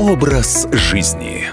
Образ жизни.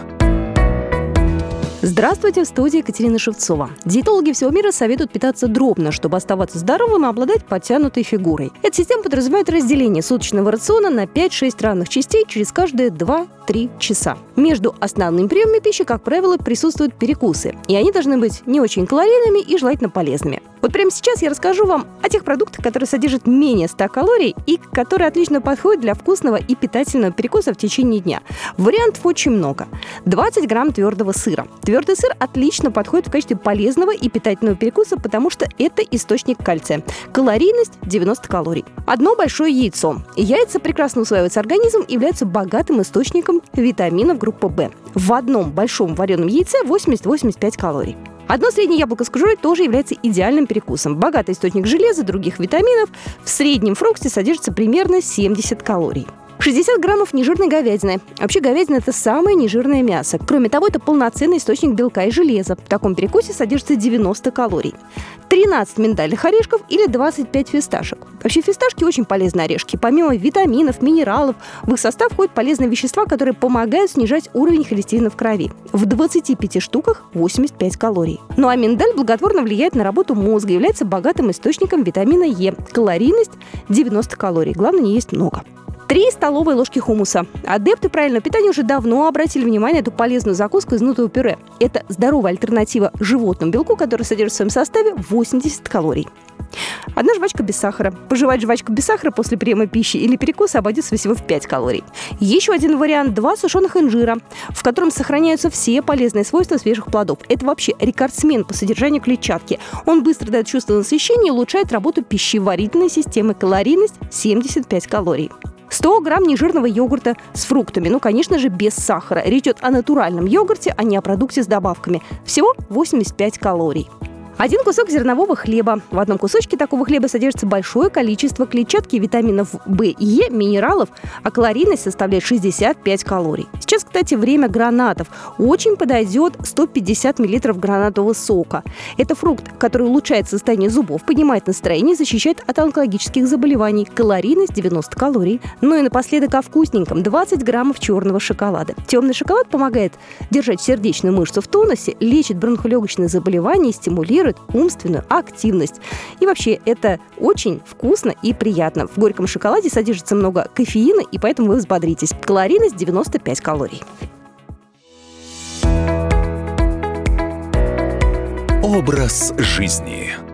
Здравствуйте, в студии Екатерина Шевцова. Диетологи всего мира советуют питаться дробно, чтобы оставаться здоровым и обладать подтянутой фигурой. Эта система подразумевает разделение суточного рациона на 5-6 равных частей через каждые 2-3 часа. Между основными приемами пищи, как правило, присутствуют перекусы, и они должны быть не очень калорийными и желательно полезными. Вот прямо сейчас я расскажу вам о тех продуктах, которые содержат менее 100 калорий и которые отлично подходят для вкусного и питательного перекуса в течение дня. Вариантов очень много. 20 грамм твердого сыра. Твердый сыр отлично подходит в качестве полезного и питательного перекуса, потому что это источник кальция. Калорийность 90 калорий. Одно большое яйцо. Яйца прекрасно усваиваются организмом и являются богатым источником витаминов группы В. В одном большом вареном яйце 80-85 калорий. Одно среднее яблоко с кожурой тоже является идеальным перекусом. Богатый источник железа, других витаминов. В среднем фрукте содержится примерно 70 калорий. 60 граммов нежирной говядины. Вообще говядина – это самое нежирное мясо. Кроме того, это полноценный источник белка и железа. В таком перекусе содержится 90 калорий. 13 миндальных орешков или 25 фисташек. Вообще фисташки очень полезные орешки. Помимо витаминов, минералов, в их состав входят полезные вещества, которые помогают снижать уровень холестерина в крови. В 25 штуках 85 калорий. Ну а миндаль благотворно влияет на работу мозга, является богатым источником витамина Е. Калорийность 90 калорий. Главное, не есть много. 3 столовые ложки хумуса. Адепты правильного питания уже давно обратили внимание на эту полезную закуску из нутового пюре. Это здоровая альтернатива животному белку, который содержит в своем составе 80 калорий. Одна жвачка без сахара. Пожевать жвачку без сахара после приема пищи или перекуса обойдется всего в 5 калорий. Еще один вариант – два сушеных инжира, в котором сохраняются все полезные свойства свежих плодов. Это вообще рекордсмен по содержанию клетчатки. Он быстро дает чувство насыщения и улучшает работу пищеварительной системы. Калорийность – 75 калорий. 100 грамм нежирного йогурта с фруктами. Ну, конечно же, без сахара. Речь идет о натуральном йогурте, а не о продукте с добавками. Всего 85 калорий. Один кусок зернового хлеба. В одном кусочке такого хлеба содержится большое количество клетчатки, витаминов В и Е, минералов, а калорийность составляет 65 калорий. Сейчас, кстати, время гранатов. Очень подойдет 150 мл гранатового сока. Это фрукт, который улучшает состояние зубов, поднимает настроение, защищает от онкологических заболеваний. Калорийность 90 калорий. Ну и напоследок о вкусненьком. 20 граммов черного шоколада. Темный шоколад помогает держать сердечную мышцу в тонусе, лечит бронхолегочные заболевания и стимулирует стимулирует умственную активность. И вообще это очень вкусно и приятно. В горьком шоколаде содержится много кофеина, и поэтому вы взбодритесь. Калорийность 95 калорий. Образ жизни.